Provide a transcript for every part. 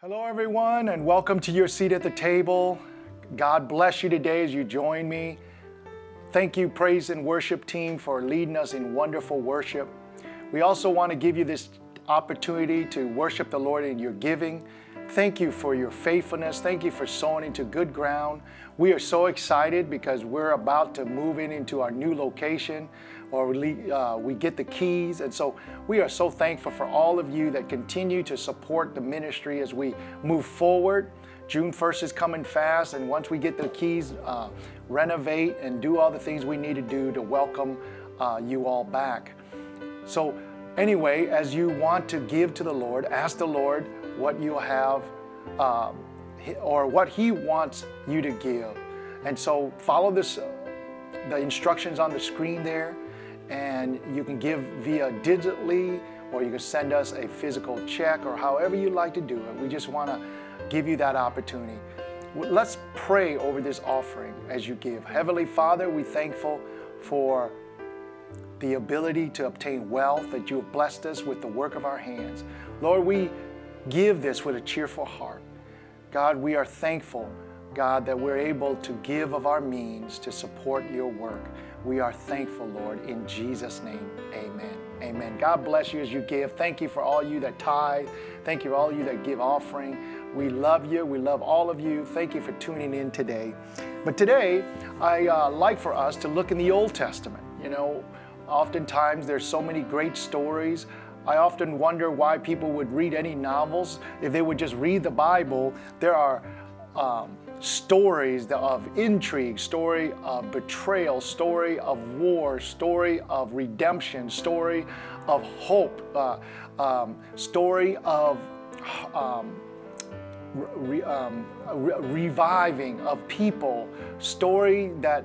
Hello, everyone, and welcome to your seat at the table. God bless you today as you join me. Thank you, praise and worship team, for leading us in wonderful worship. We also want to give you this opportunity to worship the Lord in your giving. Thank you for your faithfulness. Thank you for sowing into good ground. We are so excited because we're about to move in into our new location or we, uh, we get the keys. And so we are so thankful for all of you that continue to support the ministry as we move forward. June 1st is coming fast, and once we get the keys, uh, renovate and do all the things we need to do to welcome uh, you all back. So, anyway, as you want to give to the Lord, ask the Lord what you have uh, or what He wants you to give. And so, follow this, uh, the instructions on the screen there and you can give via digitally or you can send us a physical check or however you'd like to do it. We just want to give you that opportunity. Let's pray over this offering as you give. Heavenly Father, we thankful for the ability to obtain wealth that you have blessed us with the work of our hands. Lord, we give this with a cheerful heart. God, we are thankful, God, that we're able to give of our means to support your work. We are thankful, Lord, in Jesus' name. Amen. Amen. God bless you as you give. Thank you for all you that tithe. Thank you for all you that give offering. We love you. We love all of you. Thank you for tuning in today. But today, I uh, like for us to look in the Old Testament. You know, oftentimes there's so many great stories. I often wonder why people would read any novels. If they would just read the Bible, there are um, stories of intrigue, story of betrayal, story of war, story of redemption, story of hope, uh, um, story of um, re, um, re, reviving of people, story that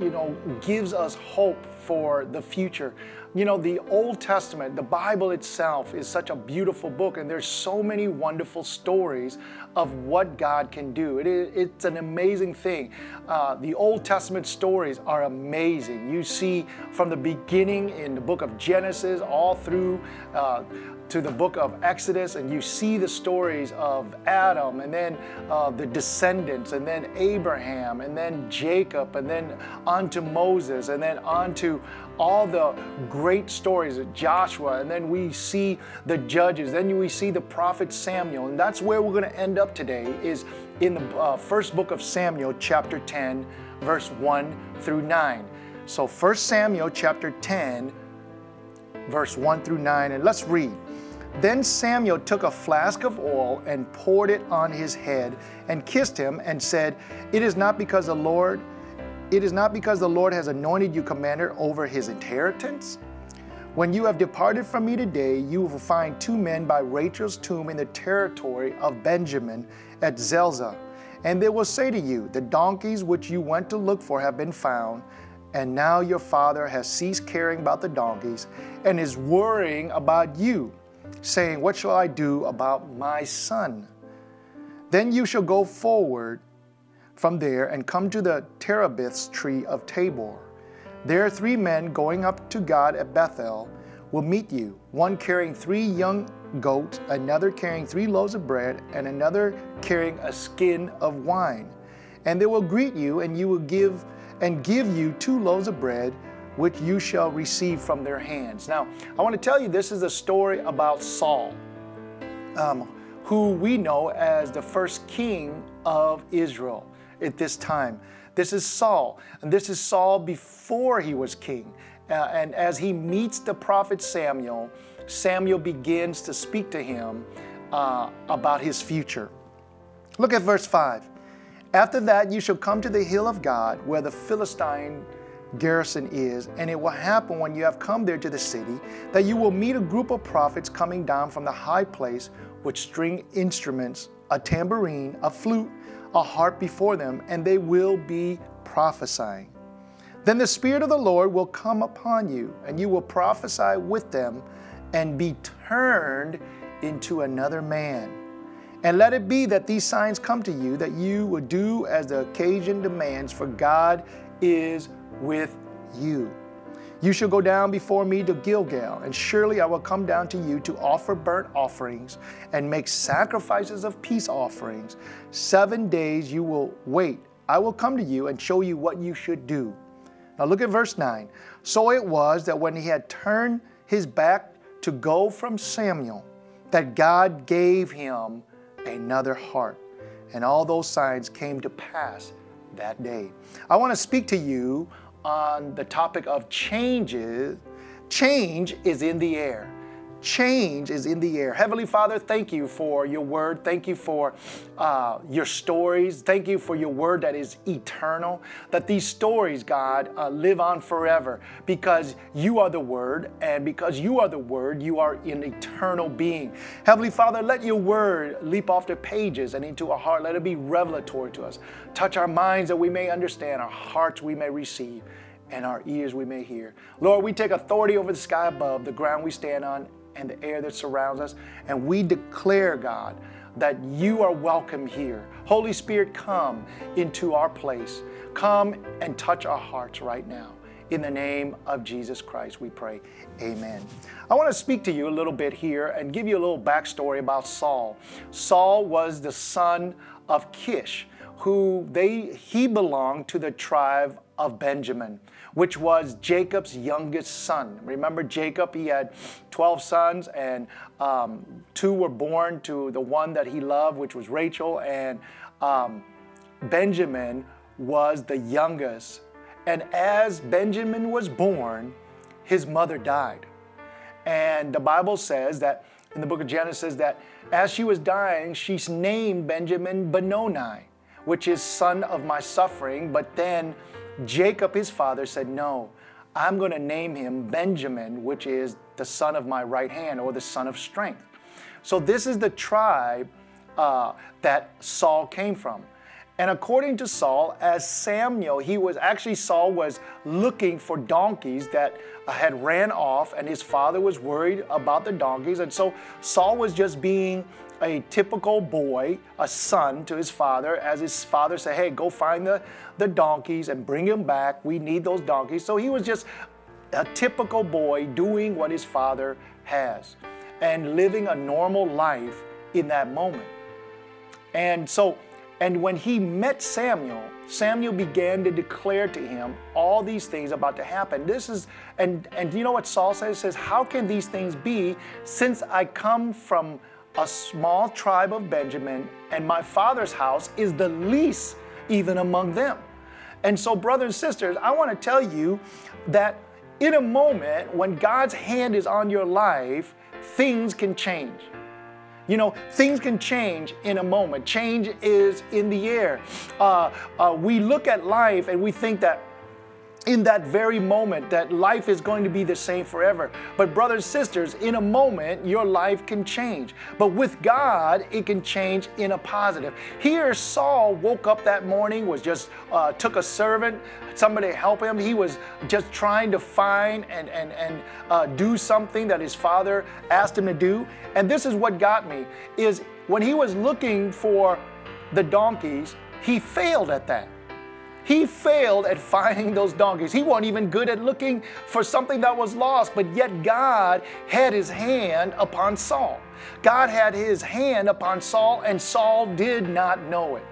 you know gives us hope for the future. You know, the Old Testament, the Bible itself is such a beautiful book, and there's so many wonderful stories of what God can do. It is, it's an amazing thing. Uh, the Old Testament stories are amazing. You see from the beginning in the book of Genesis all through uh, to the book of Exodus and you see the stories of Adam and then uh, the descendants and then Abraham and then Jacob and then on to Moses and then on to all the great stories of Joshua and then we see the judges then we see the prophet Samuel and that's where we're going to end up today is in the uh, first book of Samuel chapter 10 verse 1 through 9 so 1 Samuel chapter 10 verse 1 through 9 and let's read. Then Samuel took a flask of oil and poured it on his head and kissed him and said, It is not because the Lord it is not because the Lord has anointed you commander over his inheritance. When you have departed from me today, you will find two men by Rachel's tomb in the territory of Benjamin at Zelzah. And they will say to you, The donkeys which you went to look for have been found, and now your father has ceased caring about the donkeys and is worrying about you saying, What shall I do about my son? Then you shall go forward from there and come to the terebinth's tree of Tabor. There three men going up to God at Bethel will meet you, one carrying three young goats, another carrying three loaves of bread, and another carrying a skin of wine. And they will greet you, and you will give and give you two loaves of bread which you shall receive from their hands. Now, I want to tell you this is a story about Saul, um, who we know as the first king of Israel at this time. This is Saul, and this is Saul before he was king. Uh, and as he meets the prophet Samuel, Samuel begins to speak to him uh, about his future. Look at verse 5. After that, you shall come to the hill of God, where the Philistine garrison is, and it will happen when you have come there to the city that you will meet a group of prophets coming down from the high place with string instruments, a tambourine, a flute, a harp before them, and they will be prophesying. Then the Spirit of the Lord will come upon you, and you will prophesy with them and be turned into another man. And let it be that these signs come to you, that you will do as the occasion demands, for God is with you. You shall go down before me to Gilgal, and surely I will come down to you to offer burnt offerings and make sacrifices of peace offerings. Seven days you will wait. I will come to you and show you what you should do. Now look at verse 9. So it was that when he had turned his back to go from Samuel, that God gave him another heart. And all those signs came to pass that day. I want to speak to you on the topic of changes. Change is in the air change is in the air. Heavenly Father, thank you for your word. Thank you for uh, your stories. Thank you for your word that is eternal. That these stories, God, uh, live on forever because you are the word, and because you are the word, you are an eternal being. Heavenly Father, let your word leap off the pages and into our heart. Let it be revelatory to us. Touch our minds that we may understand, our hearts we may receive and our ears we may hear. Lord, we take authority over the sky above, the ground we stand on, and the air that surrounds us. And we declare, God, that you are welcome here. Holy Spirit, come into our place. Come and touch our hearts right now. In the name of Jesus Christ, we pray. Amen. I want to speak to you a little bit here and give you a little backstory about Saul. Saul was the son of Kish, who they he belonged to the tribe of Benjamin which was Jacob's youngest son. Remember Jacob, he had 12 sons, and um, two were born to the one that he loved, which was Rachel, and um, Benjamin was the youngest. And as Benjamin was born, his mother died. And the Bible says that in the book of Genesis that as she was dying, she's named Benjamin Benoni, which is son of my suffering. But then Jacob, his father, said, No, I'm going to name him Benjamin, which is the son of my right hand or the son of strength. So, this is the tribe uh, that Saul came from. And according to Saul, as Samuel, he was actually, Saul was looking for donkeys that had ran off, and his father was worried about the donkeys. And so Saul was just being a typical boy, a son to his father, as his father said, Hey, go find the, the donkeys and bring them back. We need those donkeys. So he was just a typical boy doing what his father has and living a normal life in that moment. And so, and when he met Samuel, Samuel began to declare to him all these things about to happen. This is, and and you know what Saul says? He says, How can these things be since I come from a small tribe of Benjamin, and my father's house is the least even among them. And so, brothers and sisters, I want to tell you that in a moment when God's hand is on your life, things can change. You know, things can change in a moment. Change is in the air. Uh, uh, we look at life and we think that in that very moment that life is going to be the same forever. But, brothers sisters, in a moment, your life can change. But with God, it can change in a positive. Here, Saul woke up that morning, was just uh, took a servant, somebody to help him. He was just trying to find and, and, and uh, do something that his father asked him to do. And this is what got me, is when he was looking for the donkeys, he failed at that. He failed at finding those donkeys. He wasn't even good at looking for something that was lost, but yet God had his hand upon Saul. God had his hand upon Saul, and Saul did not know it.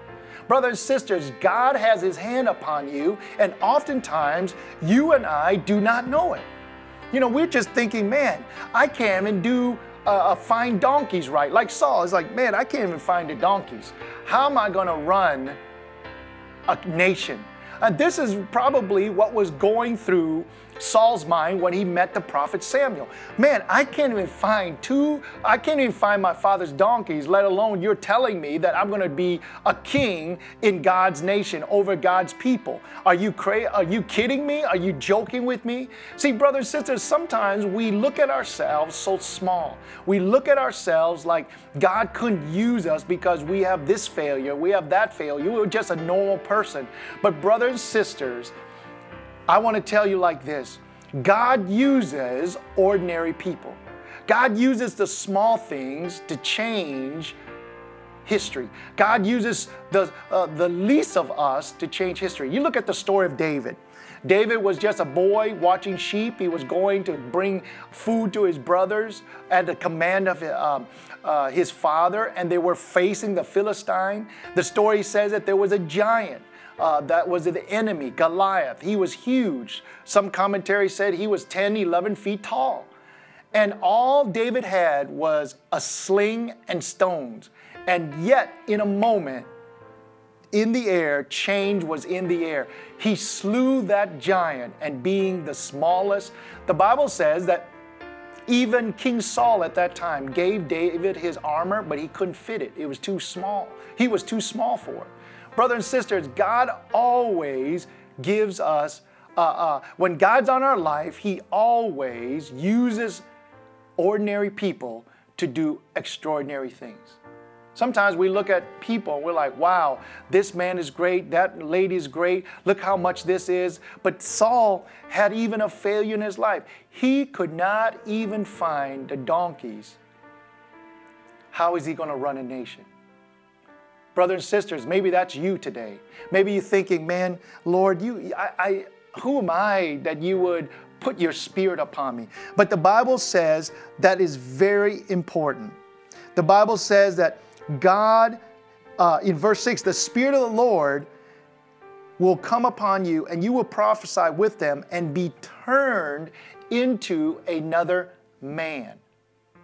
Brothers and sisters, God has his hand upon you, and oftentimes you and I do not know it. You know, we're just thinking, man, I can't even do uh, find donkeys right. Like Saul is like, man, I can't even find the donkeys. How am I going to run a nation? And this is probably what was going through Saul's mind when he met the prophet Samuel. Man, I can't even find two, I can't even find my father's donkeys, let alone you're telling me that I'm to be a king in God's nation over God's people. Are you cra- are you kidding me? Are you joking with me? See, brothers and sisters, sometimes we look at ourselves so small. We look at ourselves like God couldn't use us because we have this failure, we have that failure. We're just a normal person. But brothers and sisters, I want to tell you like this God uses ordinary people. God uses the small things to change history. God uses the, uh, the least of us to change history. You look at the story of David. David was just a boy watching sheep. He was going to bring food to his brothers at the command of uh, uh, his father, and they were facing the Philistine. The story says that there was a giant. Uh, that was the enemy, Goliath. He was huge. Some commentary said he was 10, 11 feet tall. And all David had was a sling and stones. And yet, in a moment, in the air, change was in the air. He slew that giant, and being the smallest, the Bible says that even King Saul at that time gave David his armor, but he couldn't fit it. It was too small. He was too small for it. Brothers and sisters, God always gives us, uh, uh, when God's on our life, He always uses ordinary people to do extraordinary things. Sometimes we look at people and we're like, wow, this man is great, that lady is great, look how much this is. But Saul had even a failure in his life. He could not even find the donkeys. How is he going to run a nation? Brothers and sisters, maybe that's you today. Maybe you're thinking, man, Lord, you, I, I who am I that you would put your spirit upon me? But the Bible says that is very important. The Bible says that God, uh, in verse 6, the Spirit of the Lord will come upon you and you will prophesy with them and be turned into another man.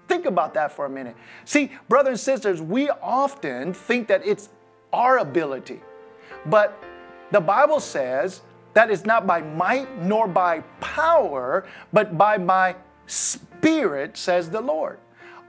Think about that for a minute. See, brothers and sisters, we often think that it's our ability, but the Bible says that it's not by might nor by power, but by my spirit, says the Lord.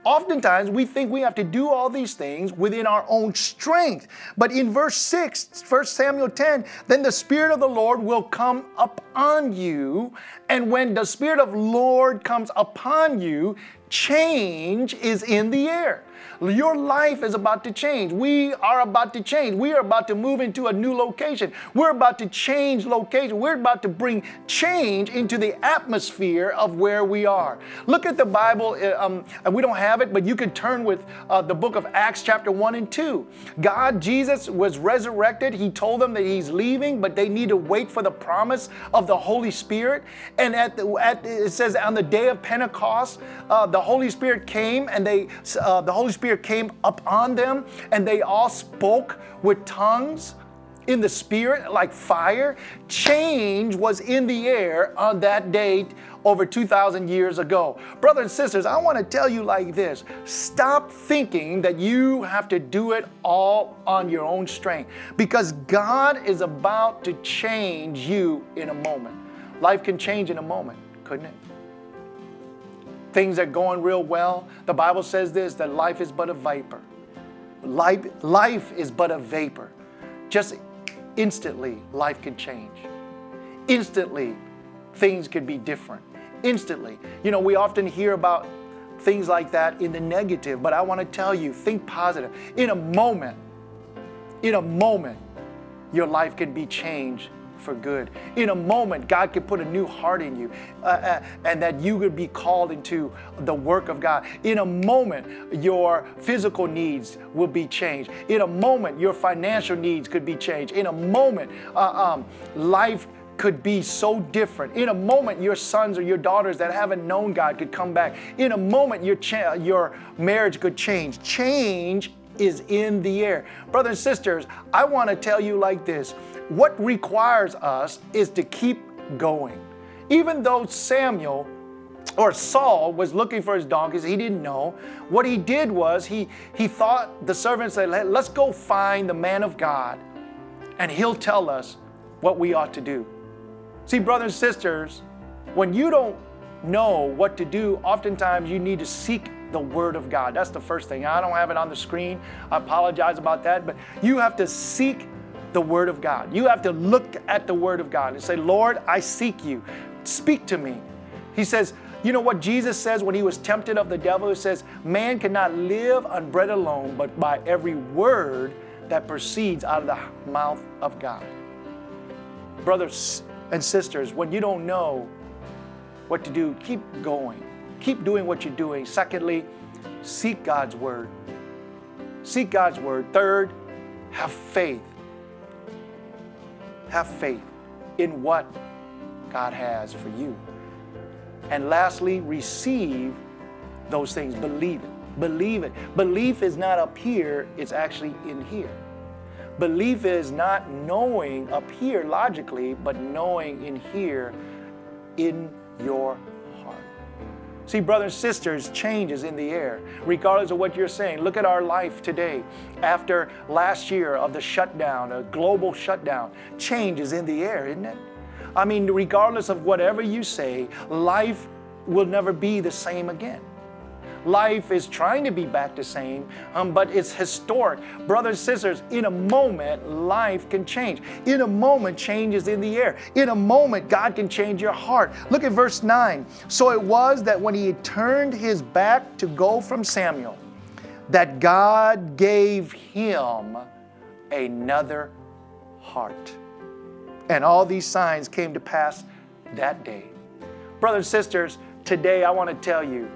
Oftentimes, we think we have to do all these things within our own strength. But in verse 6, 1 Samuel 10, then the Spirit of the Lord will come upon you. And when the Spirit of Lord comes upon you, change is in the air. Your life is about to change. We are about to change. We are about to move into a new location. We're about to change location. We're about to bring change into the atmosphere of where we are. Look at the Bible. Uh, um, we don't have it, but you can turn with uh, the book of Acts, chapter 1 and 2. God, Jesus, was resurrected. He told them that He's leaving, but they need to wait for the promise of the Holy Spirit. And at, the, at it says on the day of Pentecost, uh, the Holy Spirit came and they, uh, the Holy Spirit Spirit came upon them, and they all spoke with tongues in the Spirit like fire. Change was in the air on that day over 2,000 years ago. Brothers and sisters, I want to tell you like this stop thinking that you have to do it all on your own strength because God is about to change you in a moment. Life can change in a moment, couldn't it? Things are going real well. The Bible says this that life is but a vapor. Life, life is but a vapor. Just instantly, life can change. Instantly, things could be different. Instantly. You know, we often hear about things like that in the negative, but I want to tell you think positive. In a moment, in a moment, your life can be changed for good. In a moment, God could put a new heart in you uh, uh, and that you could be called into the work of God. In a moment, your physical needs will be changed. In a moment, your financial needs could be changed. In a moment, uh, um, life could be so different. In a moment, your sons or your daughters that haven't known God could come back. In a moment, your, cha- your marriage could change. Change is in the air. Brothers and sisters, I want to tell you like this what requires us is to keep going. Even though Samuel or Saul was looking for his donkeys, he didn't know. What he did was he, he thought the servant said, Let's go find the man of God, and he'll tell us what we ought to do. See, brothers and sisters, when you don't know what to do, oftentimes you need to seek the Word of God. That's the first thing. I don't have it on the screen. I apologize about that, but you have to seek the Word of God. You have to look at the Word of God and say, Lord, I seek you. Speak to me. He says, you know what Jesus says when he was tempted of the devil? He says, Man cannot live on bread alone, but by every word that proceeds out of the mouth of God. Brothers and sisters, when you don't know what to do, keep going. Keep doing what you're doing. Secondly, seek God's word. Seek God's word. Third, have faith. Have faith in what God has for you. And lastly, receive those things. Believe it. Believe it. Belief is not up here, it's actually in here. Belief is not knowing up here logically, but knowing in here in your. See, brothers and sisters, change is in the air, regardless of what you're saying. Look at our life today. After last year of the shutdown, a global shutdown, change is in the air, isn't it? I mean, regardless of whatever you say, life will never be the same again. Life is trying to be back the same, um, but it's historic. Brothers and sisters, in a moment, life can change. In a moment, change is in the air. In a moment, God can change your heart. Look at verse 9. So it was that when he turned his back to go from Samuel, that God gave him another heart. And all these signs came to pass that day. Brothers and sisters, today I want to tell you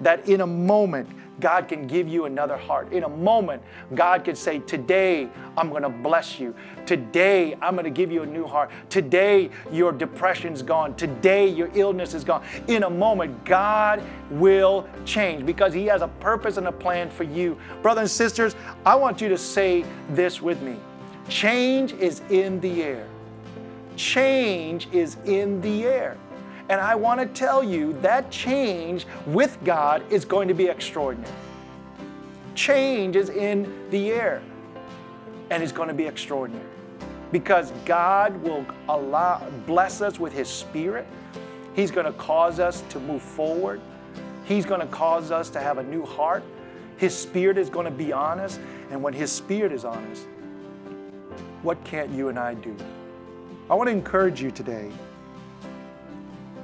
that in a moment, God can give you another heart. In a moment, God can say, Today, I'm to bless you. Today, I'm to give you a new heart. Today, your depression's gone. Today, your illness is gone. In a moment, God will change because He has a purpose and a plan for you. Brothers and sisters, I want you to say this with me change is in the air. Change is in the air. And I want to tell you that change with God is going to be extraordinary. Change is in the air and it's going to be extraordinary because God will allow bless us with his spirit. He's going to cause us to move forward. He's going to cause us to have a new heart. His spirit is going to be on us, and when his spirit is on us, what can't you and I do? I want to encourage you today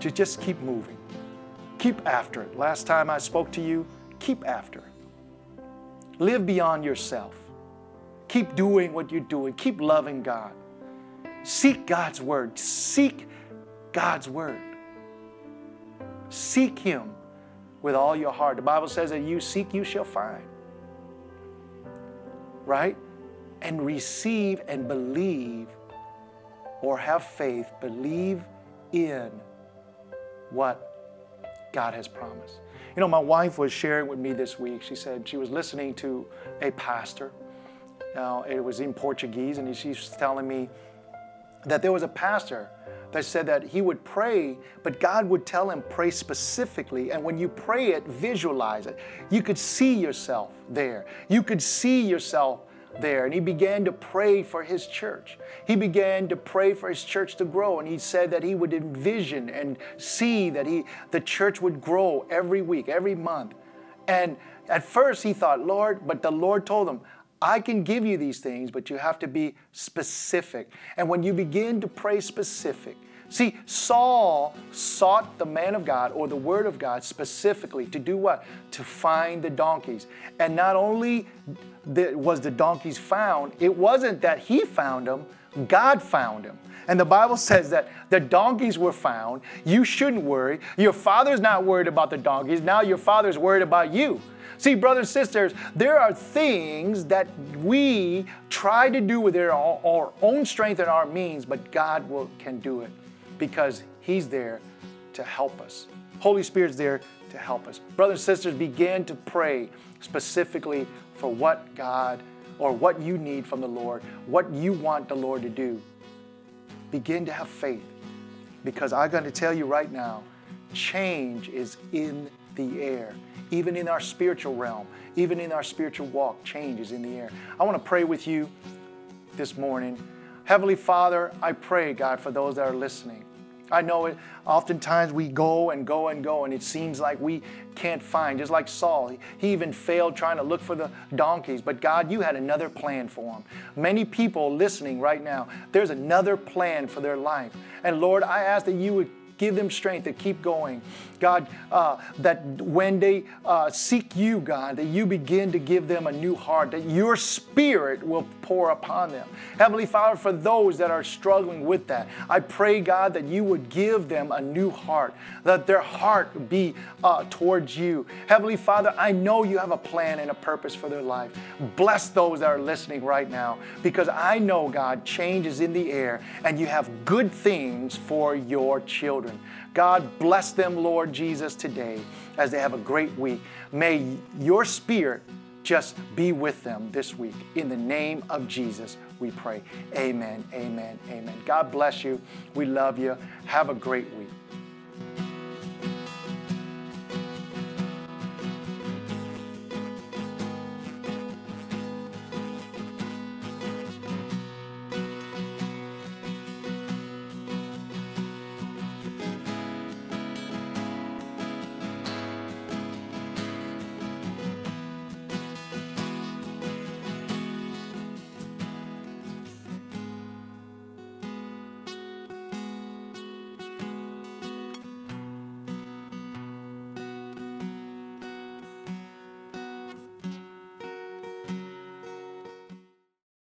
to just keep moving. Keep after it. Last time I spoke to you, keep after it. Live beyond yourself. Keep doing what you're doing. Keep loving God. Seek God's word. Seek God's word. Seek Him with all your heart. The Bible says that you seek, you shall find. Right? And receive and believe or have faith, believe in what God has promised. You know, my wife was sharing with me this week. She said she was listening to a pastor. Now, it was in Portuguese, and she's telling me that there was a pastor that said that he would pray, but God would tell him, pray specifically. And when you pray it, visualize it. You could see yourself there. You could see yourself there. And he began to pray for his church. He began to pray for his church to grow. And he said that he would envision and see that he, the church would grow every week, every month. And at first he thought, Lord, but the Lord told him, I can give you these things, but you have to be specific. And when you begin to pray specific, See, Saul sought the man of God or the word of God specifically to do what? To find the donkeys. And not only was the donkeys found, it wasn't that he found them, God found them. And the Bible says that the donkeys were found. You shouldn't worry. Your father's not worried about the donkeys. Now your father's worried about you. See, brothers and sisters, there are things that we try to do with our, own strength and our means, but God will, can do it because He's there to help us. Holy Spirit's there to help us. Brothers and sisters, begin to pray specifically for what God or what you need from the Lord, what you want the Lord to do. Begin to have faith because I'm going to tell you right now change is in the air. Even in our spiritual realm, even in our spiritual walk, change is in the air. I want to pray with you this morning. Heavenly Father, I pray, God, for those that are listening. I know it. Oftentimes we go and go and go, and it seems like we can't find. Just like Saul, he even failed trying to look for the donkeys. But God, you had another plan for him. Many people listening right now, there's another plan for their life. And Lord, I ask that you would give them strength to keep going. God, uh, that when they uh, seek you, God, that you begin to give them a new heart, that your spirit will pour upon them. Heavenly Father, for those that are struggling with that, I pray, God, that you would give them a new heart, that their heart be uh, towards you. Heavenly Father, I know you have a plan and a purpose for their life. Bless those that are listening right now because I know, God, change is in the air and you have good things for your children. God, bless them, Lord Jesus, today as they have a great week. May your spirit just be with them this week. In the name of Jesus, we pray. Amen, amen, amen. God bless you. We love you. Have a great week.